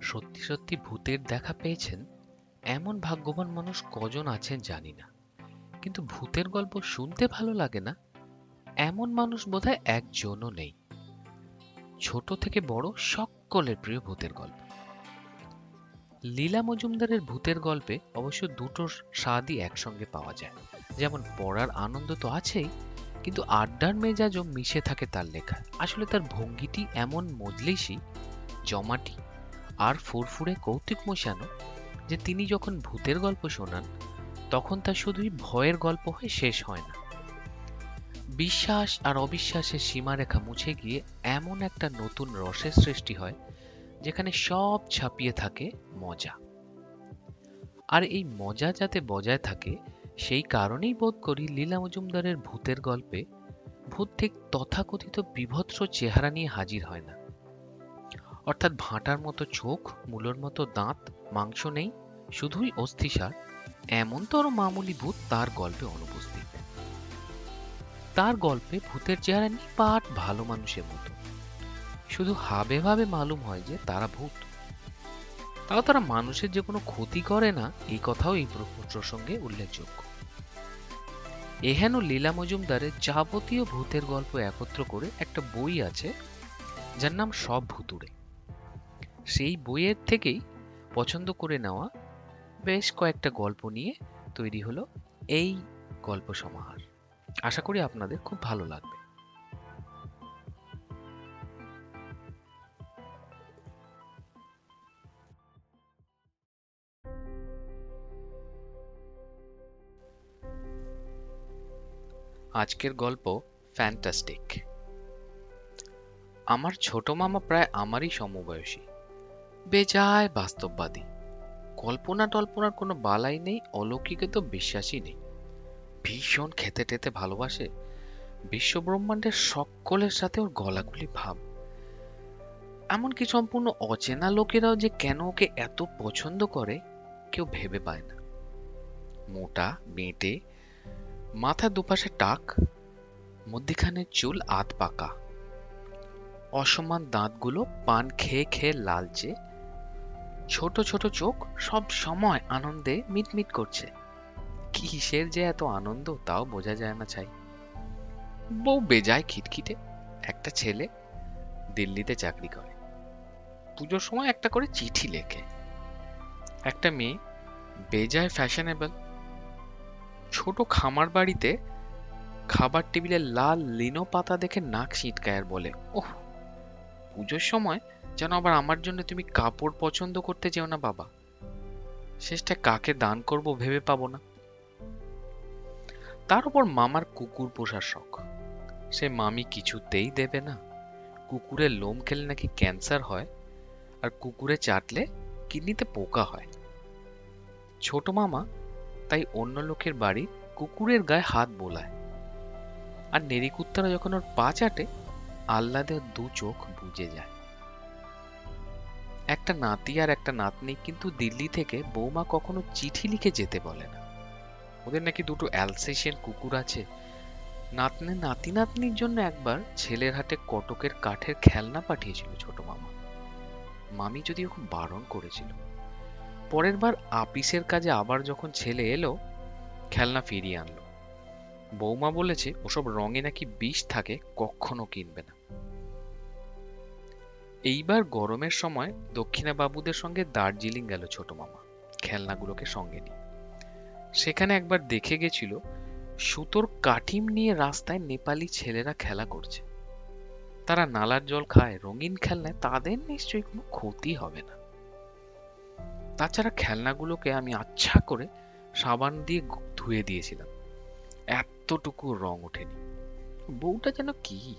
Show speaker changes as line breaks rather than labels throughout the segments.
সত্যি সত্যি ভূতের দেখা পেয়েছেন? এমন ভাগ্যবান মানুষ কজন আছেন জানি না। কিন্তু ভূতের গল্প শুনতে ভালো লাগে না? এমন মানুষ বোধহয় একজনও নেই। ছোট থেকে বড় সকলের প্রিয় ভূতের গল্প। লীলা মজুমদারের ভূতের গল্পে অবশ্য দুটো স্বাদই একসঙ্গে পাওয়া যায়। যেমন পড়ার আনন্দ তো আছেই, কিন্তু আড্ডার মেজাজও মিশে থাকে তার লেখা আসলে তার ভঙ্গিটি এমন মজলিসি জমাটি আর ফুরফুরে কৌতুক মশানো যে তিনি যখন ভূতের গল্প শোনান, তখন তা শুধুই ভয়ের গল্প হয়ে শেষ হয় না। বিশ্বাস আর অবিশ্বাসের সীমারেখা মুছে গিয়ে এমন একটা নতুন রসের সৃষ্টি হয়, যেখানে সব ছাপিয়ে থাকে মজা। আর এই মজা যাতে বজায় থাকে, সেই কারণেই বোধ করি লীলা মজুমদারের ভূতের গল্পে ভূত ঠিক তথাকথিত বিভৎস চেহারা নিয়ে হাজির হয় না। অর্থাৎ ভাঁটার মতো চোখ, মূলোর মতো দাঁত, মাংস নেই, শুধুই অস্থিসার। এমনতর মামুলি ভূত তার গল্পে অনুপস্থিত। তার গল্পে ভূতের চেহারা নিপাট ভালো মানুষের মতো। শুধু হাবে ভাবে মালুম হয় যে তারা ভূত। তাও তারা মানুষের যে কোনো ক্ষতি করে না এই কথাও এই প্রসঙ্গে উল্লেখযোগ্য। এহেন লীলা মজুমদারের যাবতীয় ভূতের গল্প একত্র করে একটা বই আছে, যার নাম সব ভুতুড়ে। সেই বইয়ের থেকেই পছন্দ করে নেওয়া বেশ কয়েকটা গল্প নিয়ে তৈরি হলো এই গল্প সমাহার। আশা করি আপনাদের খুব ভালো লাগবে। আজকের গল্প ফ্যান্টাস্টিক। আমার ছোট মামা প্রায় আমারই সমবয়সী। বেজায় বাস্তববাদী। কল্পনা টল্পনার কোনো বালাই নেই, অলৌকিকে তো বিশ্বাসই নেই। ভীষণ খেতে টেতে ভালোবাসে, বিশ্বব্রহ্মাণ্ডের সকলের সাথে ওর গলাগুলি ভাব। এমনকি সম্পূর্ণ অচেনা লোকেরাও যে কেন ওকে এত পছন্দ করে, কেউ ভেবে পায় না। মোটা, বেঁটে, মাথা দুপাশে টাক, মধ্যিখানে চুল আধ পাকা। অসমান দাঁতগুলো পান খেয়ে খেয়ে লালচে ছোট ছোট চোখ সব সময় আনন্দে মিটমিট করছে। কিসের যে এত আনন্দ তাও বোঝা যায় না চাই বউ বেজায় খিটখিটে একটা ছেলে দিল্লিতে চাকরি করে। পুজোর সময় একটা করে চিঠি লেখে। একটা মেয়ে বেজায় ফ্যাশনেবল ছোট খামার বাড়িতে খাবার টেবিলে লাল লিনো পাতা দেখে নাক ছিটকায় বলে, ওহ, পুজোর সময় যেন আবার আমার জন্য তুমি কাপড় পছন্দ করতে যেও না, বাবা। শেষটা কাকে দান করব ভেবে পাবো না। তার উপর মামার কুকুর পোষার শখ। সে মামি কিছুতেই দেবে না। কুকুরের লোম খেলে নাকি ক্যান্সার হয়, আর কুকুরে চাটলে কিডনিতে পোকা হয়। ছোট মামা তাই অন্য লোকের বাড়ি কুকুরের গায়ে হাত বোলায়। আর নেরিকুত্তারা যখন ওর পা চাটে, আহ্লাদে দু চোখ বুঝে যায়। একটা নাতি আর একটা নাতনি কিন্তু দিল্লি থেকে বৌমা কখনো চিঠি লিখে যেতে বলে না। ওদের নাকি দুটো অ্যালসেশিয়ান কুকুর আছে। নাতনি নাতি নাতনির জন্য একবার ছেলের হাতে কটকের কাঠের খেলনা পাঠিয়েছিল ছোট মামা। মামি যদিও খুব বারণ করেছিল। পরের বার আপিসের কাজে আবার যখন ছেলে এলো, খেলনা ফিরিয়ে আনলো। বৌমা বলেছে, ওসব রঙে নাকি বিষ থাকে, কখনো কিনবে না। এইবার গরমের সময় দক্ষিণা বাবুদের সঙ্গে দার্জিলিং গেল ছোট মামা। খেলনাগুলোকে সঙ্গে নিয়ে। সেখানে একবার দেখে গেছিল, সুতোর কাঠিম নিয়ে রাস্তায় নেপালি ছেলেরা খেলা করছে। তারা নালার জল খায়, রঙিন খেলনায়, তাদের নিশ্চয়ই কোনো ক্ষতি হবে না। তাছাড়া খেলনাগুলোকে আমি আচ্ছা করে সাবান দিয়ে ধুয়ে দিয়েছিলাম। এতটুকু রং ওঠেনি। বউটা যেন কি?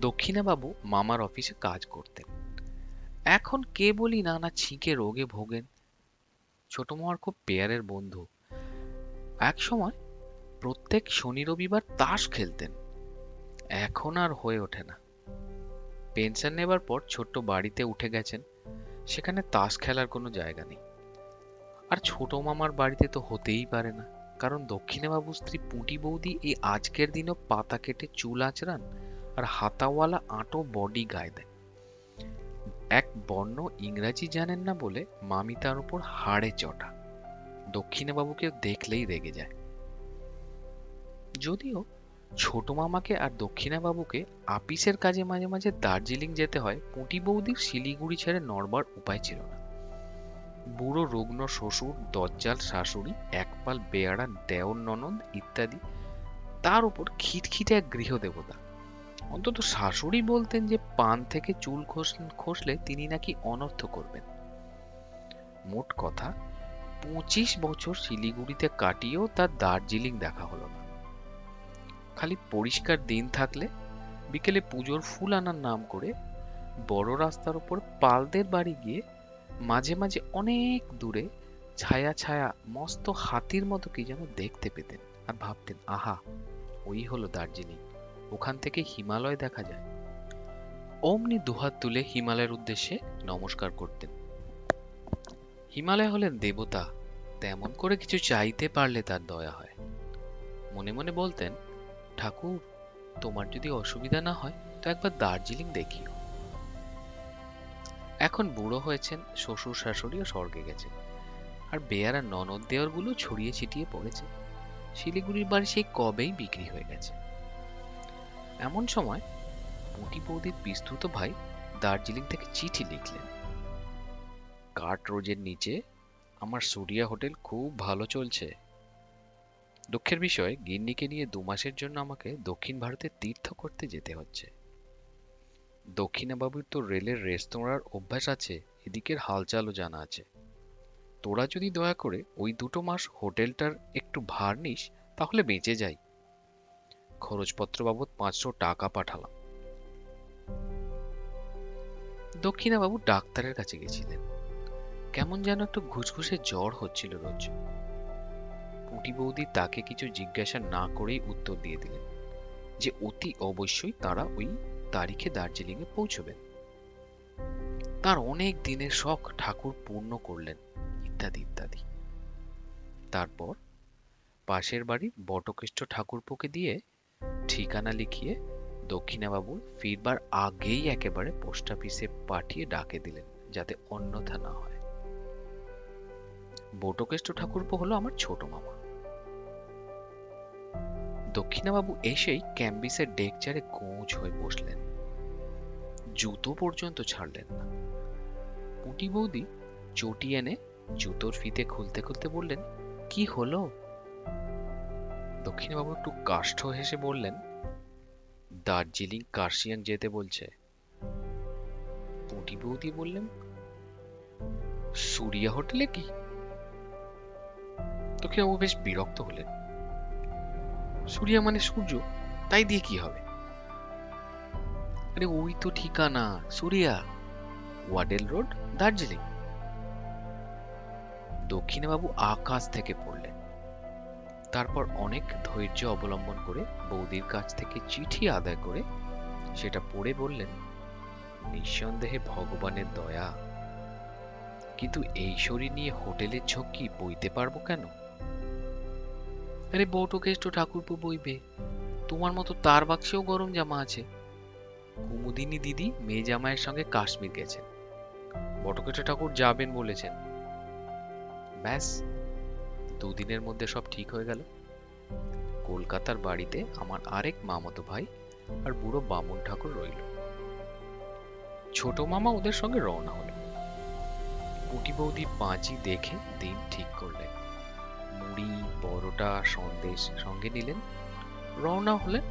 দক্ষিণাবাবু মামার অফিসে কাজ করতেন। এখন কে বলি নানা ছিকে রোগে ভোগেন। ছোট মামার খুব পেয়ারের বন্ধু। এক সময় প্রত্যেক শনি রবিবার তাস খেলতেন। এখন আর হয়ে ওঠে না। পেনশন নেবার পর ছোট্ট বাড়িতে উঠে গেছেন। সেখানে তাস খেলার কোনো জায়গা নেই। আর ছোট মামার বাড়িতে তো হতেই পারে না। কারণ দক্ষিণাবাবু স্ত্রী পুঁটি বৌদি এই আজকের দিনও পাতা কেটে চুল আঁচড়ান আর হাতাওয়ালা আঁটো বডি গায়ে দেয়। এক বর্ণ ইংরাজি জানেন না বলে মামি তার উপর হাড়ে চটা। দক্ষিণবাবুকে দেখলেই রেগে যায়। যদিও ছোট মামাকে আর দক্ষিণাবাবুকে আপিসের কাজে মাঝে মাঝে দার্জিলিং যেতে হয়, পুঁটি বৌদির শিলিগুড়ি ছেড়ে নড়বার উপায় ছিল না। বুড়ো রুগ্ন শ্বশুর, দজ্জাল শাশুড়ি, একপাল বেয়ারা দেওর ননদ ইত্যাদি, তার উপর খিটখিটে এক গৃহদেবতা। অন্তত শাশুড়ি বলতেন যে পান থেকে চুল খসলে তিনি নাকি অনর্থ করবেন। মোট কথা, পঁচিশ বছর শিলিগুড়িতে কাটিয়েও তার দার্জিলিং দেখা হলো না। খালি পরিষ্কার দিন থাকলে বিকেলে পুজোর ফুল আনার নাম করে বড় রাস্তার উপর পালদের বাড়ি গিয়ে মাঝে মাঝে অনেক দূরে ছায়া ছায়া মস্ত হাতির মতো কি যেন দেখতে পেতেন আর ভাবতেন, আহা, ওই হলো দার্জিলিং। ওখান থেকে হিমালয় দেখা যায়। অমনি দুহাত তুলে হিমালয়ের উদ্দেশ্যে নমস্কার করতেন। হিমালয় হলেন দেবতা, তেমন করে কিছু চাইতে পারলে তার দয়া হয়। মনে মনে বলতেন, ঠাকুর, তোমার যদি অসুবিধা না হয়, তো একবার দার্জিলিং দেখিও। এখন বুড়ো হয়েছেন শ্বশুর শাশুড়িও স্বর্গে গেছেন। আর বেয়ারা ননদ দেওয়ারগুলো ছড়িয়ে ছিটিয়ে পড়েছে। শিলিগুড়ির বাড়ি সেই কবেই বিক্রি হয়ে গেছে। এমন সময় পুঁটি বৌদির বিস্তুত ভাই দার্জিলিং থেকে চিঠি লিখলেন। কাট রোজের নিচে আমার সুরিয়া হোটেল খুব ভালো চলছে। দুঃখের বিষয়, গিন্নিকে নিয়ে দু মাসের জন্য আমাকে দক্ষিণ ভারতে তীর্থ করতে যেতে হচ্ছে। দক্ষিণাবাবুর তো রেলের রেস্তোরাঁর অভ্যাস আছে, এদিকের হালচালও জানা আছে। তোরা যদি দয়া করে ওই দুটো মাস হোটেলটার একটু ভার নিস, তাহলে বেঁচে যাই। খরচপত্র বাবদ পাঁচশো টাকা পাঠালাম। দক্ষিণাবাবু ডাক্তারের কাছে গেছিলেন। কেমন যেন একটু ঘুষঘুষে জ্বর হচ্ছিল রোজ। পুঁটি বৌদি তাকে কিছু জিজ্ঞাসা না করেই উত্তর দিয়ে দিলেন যে অতি অবশ্যই তারা ওই তারিখে দার্জিলিংয়ে পৌঁছবেন। তার অনেক দিনের শখ ঠাকুর পূর্ণ করলেন, ইত্যাদি ইত্যাদি। তারপর পাশের বাড়ির বটকেষ্ট ঠাকুরপোকে দিয়ে ঠিকানা লিখিয়ে দক্ষিণাবাবু ফিরবার আগেই একেবারে পোস্ট অফিসে পাঠিয়ে ডাকে দিলেন, যাতে অন্যথা না হয়। বটকেষ্ট ঠাকুরপো হলো আমার ছোট মামা। দক্ষিণাবাবু এসেই ক্যাম্বিসের ডেক চারে গোঁজ হয়ে বসলেন। জুতো পর্যন্ত ছাড়লেন না। পুটি বৌদি চটি এনে জুতোর ফিতে খুলতে খুলতে বললেন, কি হলো? দক্ষিণবাবু একটু কাষ্ঠ হেসে বললেন, দার্জিলিং কার্শিয়াং যেতে বলছে। পুটি বৌদি বললেন, সুরিয়া হোটেলে কি? দক্ষিণবাবু বেশ বিরক্ত হলেন, সুরিয়া মানে সূর্য, তাই দিয়ে কি হবে? আরে ওই তো ঠিকানা, সুরিয়া, ওয়াডেল রোড, দার্জিলিং। দক্ষিণবাবু আকাশ থেকে পড়লেন তারপর অনেক ধৈর্য অবলম্বন করে বৌদির কাছ থেকে চিঠি আদায় করে সেটা পড়ে বললেন, নিঃসন্দেহে ভগবানের দয়া। কিন্তু এই শরীর নিয়ে হোটেলের ঝক্কি বইতে পারব কেন? আরে বউটোকেষ্ট ঠাকুরপো বইবে। তোমার মতো তার বাক্সেও গরম জামা আছে। কুমুদিনী দিদি মেয়ে জামাইয়ের সঙ্গে কাশ্মীর গেছেন। বটকেষ্ট ঠাকুর যাবেন বলেছেন। ব্যাস দুদিনের মধ্যে সব ঠিক হয়ে গেল। কলকাতার বাড়িতে আমার আরেক মামাতো ভাই আর বুড়ো বামুন ঠাকুর রইল। ছোট মামা ওদের সঙ্গে রওনা হলো। পুটি বৌদি পাঁচি দেখে দিন ঠিক করলেন। মুড়ি, পরোটা, সন্দেশ সঙ্গে নিলেন। রওনা হলেন,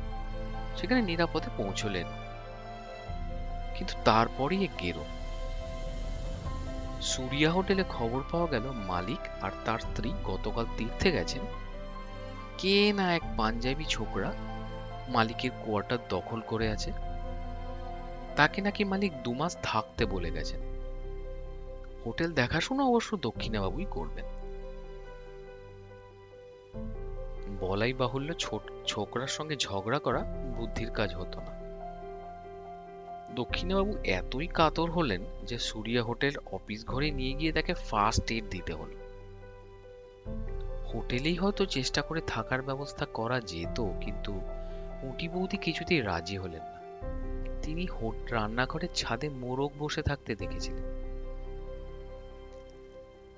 সেখানে নিরাপদে পৌঁছলেন। কিন্তু তারপরই গেরো। সুরিয়া হোটেলে খবর পাওয়া গেল মালিক আর তার স্ত্রী গতকাল তীর্থে গেছেন। কে না এক পাঞ্জাবি ছোকরা মালিকের কোয়ার্টার দখল করে আছে? তাকে নাকি মালিক দুমাস থাকতে বলে গেছেন। হোটেল দেখাশোনা অবশ্য দক্ষিণাবাবুই করবেন। বলাই বাহুল্য ছোট ছোকরার সঙ্গে ঝগড়া করা বুদ্ধির কাজ হতো না। দক্ষিণবাবু এতই কাতর হলেন যে সুরিয়া হোটেল অফিস ঘরে নিয়ে গিয়ে তাকে ফার্স্ট এড দিতে হলো। হোটেলেই হয়তো চেষ্টা করে থাকার ব্যবস্থা করা যেত, কিন্তু উটি বৌদি কিছুতেই রাজি হলেন না। তিনি রান্নাঘরের ছাদে মোরগ বসে থাকতে দেখেছিলেন।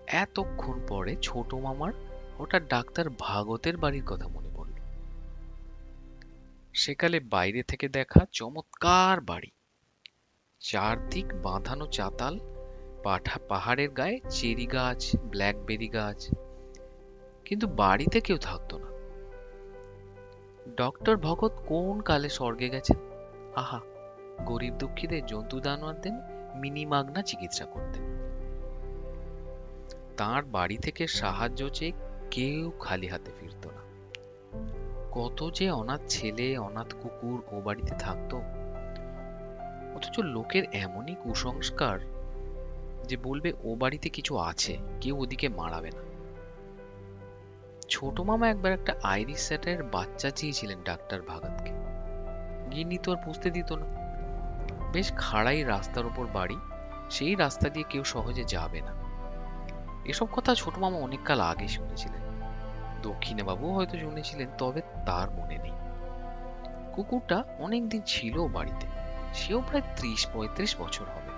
এতক্ষণ পরে ছোট মামার হঠাৎ ডাক্তার ভাগতের বাড়ির কথা মনে পড়ল। সেকালে বাইরে থেকে দেখা চমৎকার বাড়ি। চারদিক বাঁধানো চাতাল, পাঠা পাহাড়ের গায়ে চেরি গাছ ব্ল্যাকবেরি গাছ। কিন্তু বাড়িতে কেউ থাকতো না। ডক্টর ভগত কোন কালে স্বর্গে গেছেন? আহা, গরিব দুঃখীদের জন্তু জানোয়ারদের মিনি মাগনা চিকিৎসা করতেন। তার বাড়ি থেকে সাহায্য চেয়ে কেউ খালি হাতে ফিরত না। কত যে অনাথ ছেলে, অনাথ কুকুর ও বাড়িতে থাকতো অথচ লোকের এমনই কুসংস্কার যে বলবে, ও বাড়িতে কিছু আছে, কেউ ওদিকে মারাবে না। ছোট মামা একবার একটা আইরিশ স্যাটের বাচ্চা চেয়েছিলেন ডাক্তার ভাগাতকে। গিন্নি তো আর পুষতে দিত না। বেশ খাড়াই রাস্তার উপর বাড়ি, সেই রাস্তা দিয়ে কেউ সহজে যাবে না। এসব কথা ছোট মামা অনেককাল আগে শুনেছিলেন। দক্ষিণে বাবু হয়তো শুনেছিলেন, তবে তার মনে নেই। কুকুরটা অনেকদিন ছিল বাড়িতে। সেও প্রায় ত্রিশ, পঁয়ত্রিশ বছর হবে।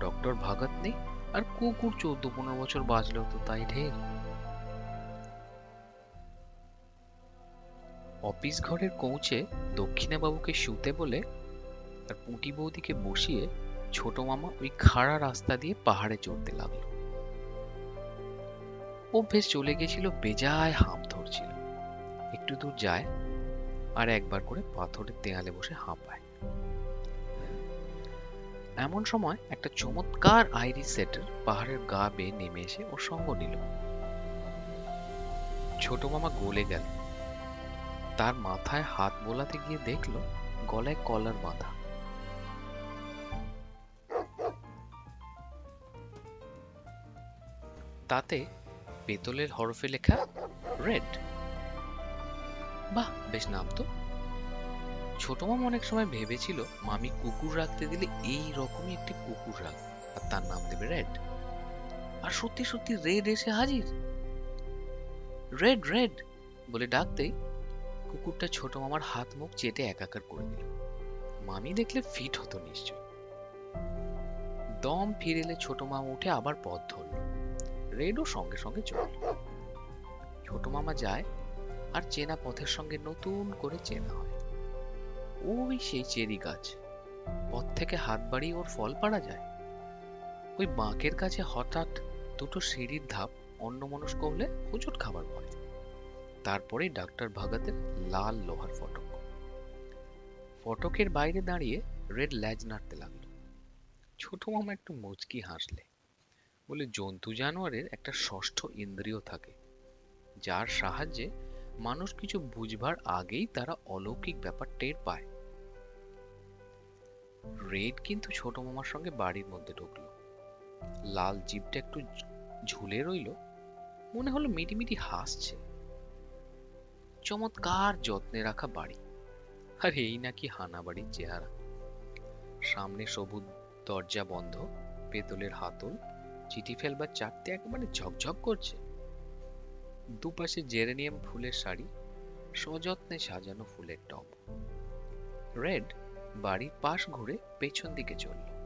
ডক্টর ভাগত নেই আর কুকুর চোদ্দ, পনেরো বছর বাঁচলেও তো তাই ঢের। অফিস ঘরের কৌঁচে দক্ষিণে বাবুকে শুতে বলে আর পুঁটি বৌদিকে বসিয়ে ছোট মামা ওই খাড়া রাস্তা দিয়ে পাহাড়ে চড়তে লাগল। অভ্যেস চলে গেছিল, বেজায় হাঁপ ধরছিল। একটু দূর যায় আর একবার করে পাথরের দেয়ালে বসে হাঁপায়। এমন সময় একটা চমৎকার আইরিশ সেটার পাহাড়ের গা বেয়ে নেমে এসে ওর সঙ্গ নিল। ছোট মামা গলে গেল। তার মাথায় হাত বোলাতে গিয়ে দেখল গলায় কলার বাঁধা তাতে পেতলের হরফে লেখা রেড। বাহ, বেশ নাম তো। ছোট মামা অনেক সময় ভেবেছিল, মামি কুকুর রাখতে দিলে এই রকমই একটি কুকুর রাখ আর তার নাম দেবে রেড। আর সত্যি সত্যি রেড এসে হাজির? রেড রেড বলে ডাকতেই কুকুরটা ছোট মামার হাত মুখ চেটে একাকার করে দিল। মামি দেখলে ফিট হতো নিশ্চয়। দম ফিরেলে ছোট মামা উঠে আবার পথ ধরল। রেডও সঙ্গে সঙ্গে চলল ছোট মামা যায় আর চেনা পথের সঙ্গে নতুন করে চেনা হয়। ওই সেই চেরি গাছ। পথ থেকে হাত বাড়িয়ে ওর ফল পাড়া যায়। ওই বাঁকের কাছে হঠাৎ দুটো সিঁড়ির ধাপ অন্য মনস্ক হলে হুজুট খাবার পড়ে। তারপরেই ডাক্তার ভাগাতের লাল লোহার ফটক। ফটকের বাইরে দাঁড়িয়ে রেড ল্যাজ নাড়তে লাগল। ছোট মামা একটু মুচকি হাসলে। বলে, জন্তু জানোয়ারের একটা ষষ্ঠ ইন্দ্রিয় থাকে, যার সাহায্যে মানুষ কিছু বুঝবার আগেই তারা অলৌকিক ব্যাপার টের পায়। রেড কিন্তু ছোট মামার সঙ্গে বাড়ির মধ্যে ঢুকল। লাল জিপটা একটু ঝুলে রইল। মনে হলো মিটিমিটি হাসছে। চমৎকার যত্নে রাখা বাড়ি। আর এই নাকি হানা বাড়ির চেহারা। সামনে সবুজ দরজা বন্ধ, পেতলের হাতল, চিঠি ফেলবার চারটে একেবারে ঝকঝক করছে। দুপাশে জেরেনিয়াম ফুলের শাড়ি, সযত্নে সাজানো ফুলের টব। রেড বাড়ির পাশ ঘুরে পেছন দিকে চলল।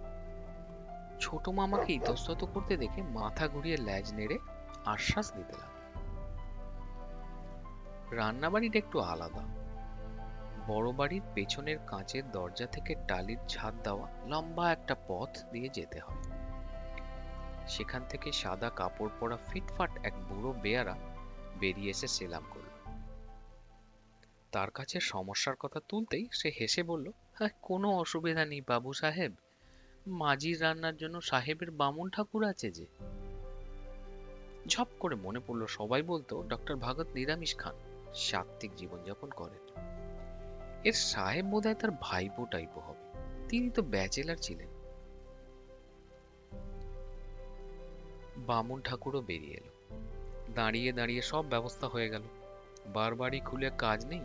ছোট মামাকে ইতস্তত করতে দেখে মাথা ঘুরিয়ে ল্যাজ নেড়ে আশ্বাস দিতে লাগল। রান্নাবাড়িটা একটু আলাদা। বড় বাড়ির পেছনের কাঁচের দরজা থেকে টালির ছাদ দেওয়া লম্বা একটা পথ দিয়ে যেতে হয়। সেখান থেকে সাদা কাপড় পরা ফিটফাট এক বুড়ো বেয়ারা বেরিয়ে এসে সেলাম করল। তার কাছে সমস্যার কথা তুলতেই সে হেসে বলল হ্যাঁ কোনো অসুবিধা নেই বাবু সাহেব। মাঝির রান্নার জন্য সাহেবের বামুন ঠাকুর আছে যে। ঝপ করে মনে পড়ল সবাই বলতো ডক্টর ভাগত নিরামিষ খান, সাত্ত্বিক জীবনযাপন করেন। এর সাহেব বোধহয় তার ভাইপো টাইপো হবে। তিনি তো ব্যাচেলার ছিলেন। বামুন ঠাকুরও বেরিয়ে এলো। দাঁড়িয়ে দাঁড়িয়ে সব ব্যবস্থা হয়ে গেল। বারবারই খুলে কাজ নেই।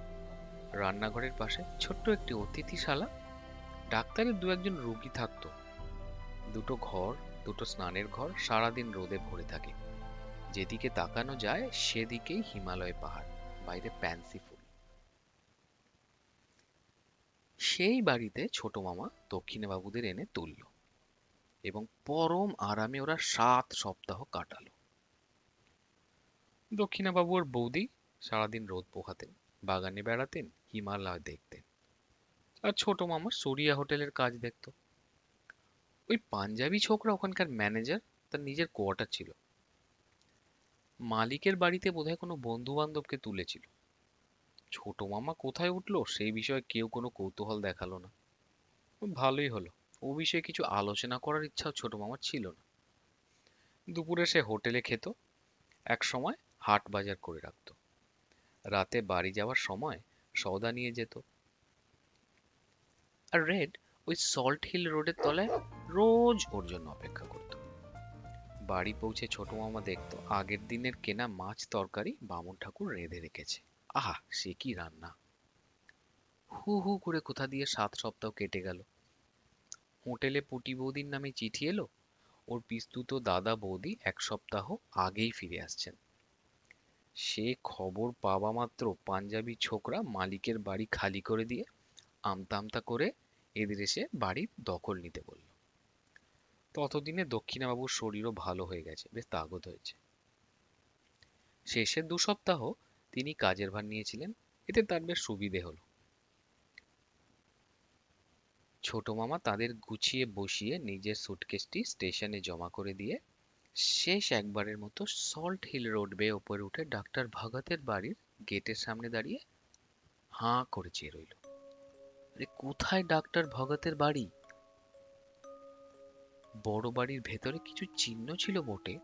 রান্নাঘরের পাশে ছোট্ট একটি অতিথিশালা। ডাক্তারের দু একজন রোগী থাকতো। দুটো ঘর, দুটো স্নানের ঘর সারাদিন রোদে ভরে থাকে। যেদিকে তাকানো যায় সেদিকেই হিমালয় পাহাড়, বাইরে প্যান্সি ফুল। সেই বাড়িতে ছোট মামা দক্ষিণে বাবুদের এনে তুলল এবং পরম আরামে ওরা সাত সপ্তাহ কাটালো। দক্ষিণা বাবু বৌদি সারাদিন রোদ পোহাতেন, বাগানে বেড়াতেন, হিমালয় দেখতেন। আর ছোট মামা সরিয়া হোটেলের কাজ দেখতো। ওই পাঞ্জাবি ছোকরা ওখানকার ম্যানেজার, তার নিজের কোয়ার্টার ছিল। মালিকের বাড়িতে বোধহয় কোনো বন্ধু বান্ধবকে তুলেছিল। ছোট মামা কোথায় উঠল সেই বিষয়ে কেউ কোনো কৌতূহল দেখাল না। ভালোই হলো, ও বিষয়ে কিছু আলোচনা করার ইচ্ছাও ছোট মামার ছিল না। দুপুরে সে হোটেলে খেত। এক সময় হাট বাজার করে রাখতো। রাতে বাড়ি যাওয়ার সময় সওদা নিয়ে যেত। আর রেড ওই সল্ট হিল রোডের তলায় রোজ ওর জন্য অপেক্ষা করত। বাড়ি পৌঁছে ছোট মামা দেখতো আগের দিনের কেনা মাছ তরকারি বামুন ঠাকুর রেঁধে রেখেছে। আহা, সে কি রান্না! হু হু করে কোথা দিয়ে সাত সপ্তাহ কেটে গেল। হোটেলে পুটি বৌদির নামে চিঠি এলো। ওর পিস্তুত দাদা বৌদি এক সপ্তাহ আগেই ফিরে আসছেন। সে খবর পাওয়া মাত্র পাঞ্জাবি ছোকরা মালিকের বাড়ি খালি করে দিয়ে আমতা আমতা করে এদের এসে বাড়ির দখল নিতে বলল। ততদিনে দক্ষিণাবাবুর শরীরও ভালো হয়ে গেছে, বেশ তাগত হয়েছে। শেষের দু সপ্তাহ তিনি কাজের ভার নিয়েছিলেন, এতে তার বেশ সুবিধে হলো। ছোট মামা তাদের গুছিয়ে বসিয়ে নিজের সুটকেসটি স্টেশনে জমা করে দিয়ে শেষ একবারের মতো সল্ট হিল রোড বেয়ে ওপরে উঠে ডাক্তার ভগতের বাড়ির গেটের সামনে দাঁড়িয়ে হাঁ করে চেয়ে রইল। আরে কোথায় ডাক্তার ভগতের বাড়ি? বড় বাড়ির ভেতরে কিছু চিহ্ন ছিল বটে,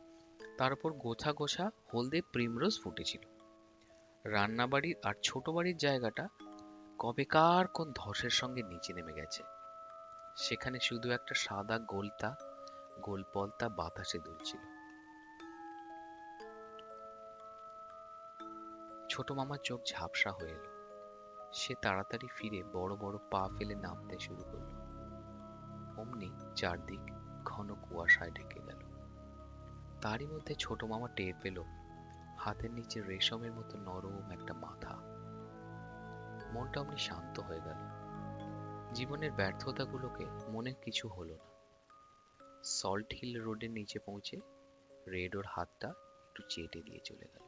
তার উপর গোছা গোছা হলদে প্রিমরোজ ফুটেছিল। রান্নাবাড়ির আর ছোট বাড়ির জায়গাটা কবেকার কোন ধসের সঙ্গে নিচে নেমে গেছে। সেখানে শুধু একটা সাদা গোলতা গোলপলতা বাতাসে দুলছিল ছোট মামার চোখ ঝাপসা হয়ে এলো। সে তাড়াতাড়ি ফিরে বড় বড় পা ফেলে নামতে শুরু করল। অমনি চারদিক ঘন কুয়াশায় ঢেকে গেল। তারই মধ্যে ছোট মামা টের পেল, হাতের নিচে রেশমের মতো নরম একটা মাথা। মনটা অমনি শান্ত হয়ে গেল। জীবনের ব্যর্থতাগুলোকে মনে কিছু হলো না। সল্ট হিল রোডের নিচে পৌঁছে রেড ওর হাতটা একটু চেটে দিয়ে চলে গেল।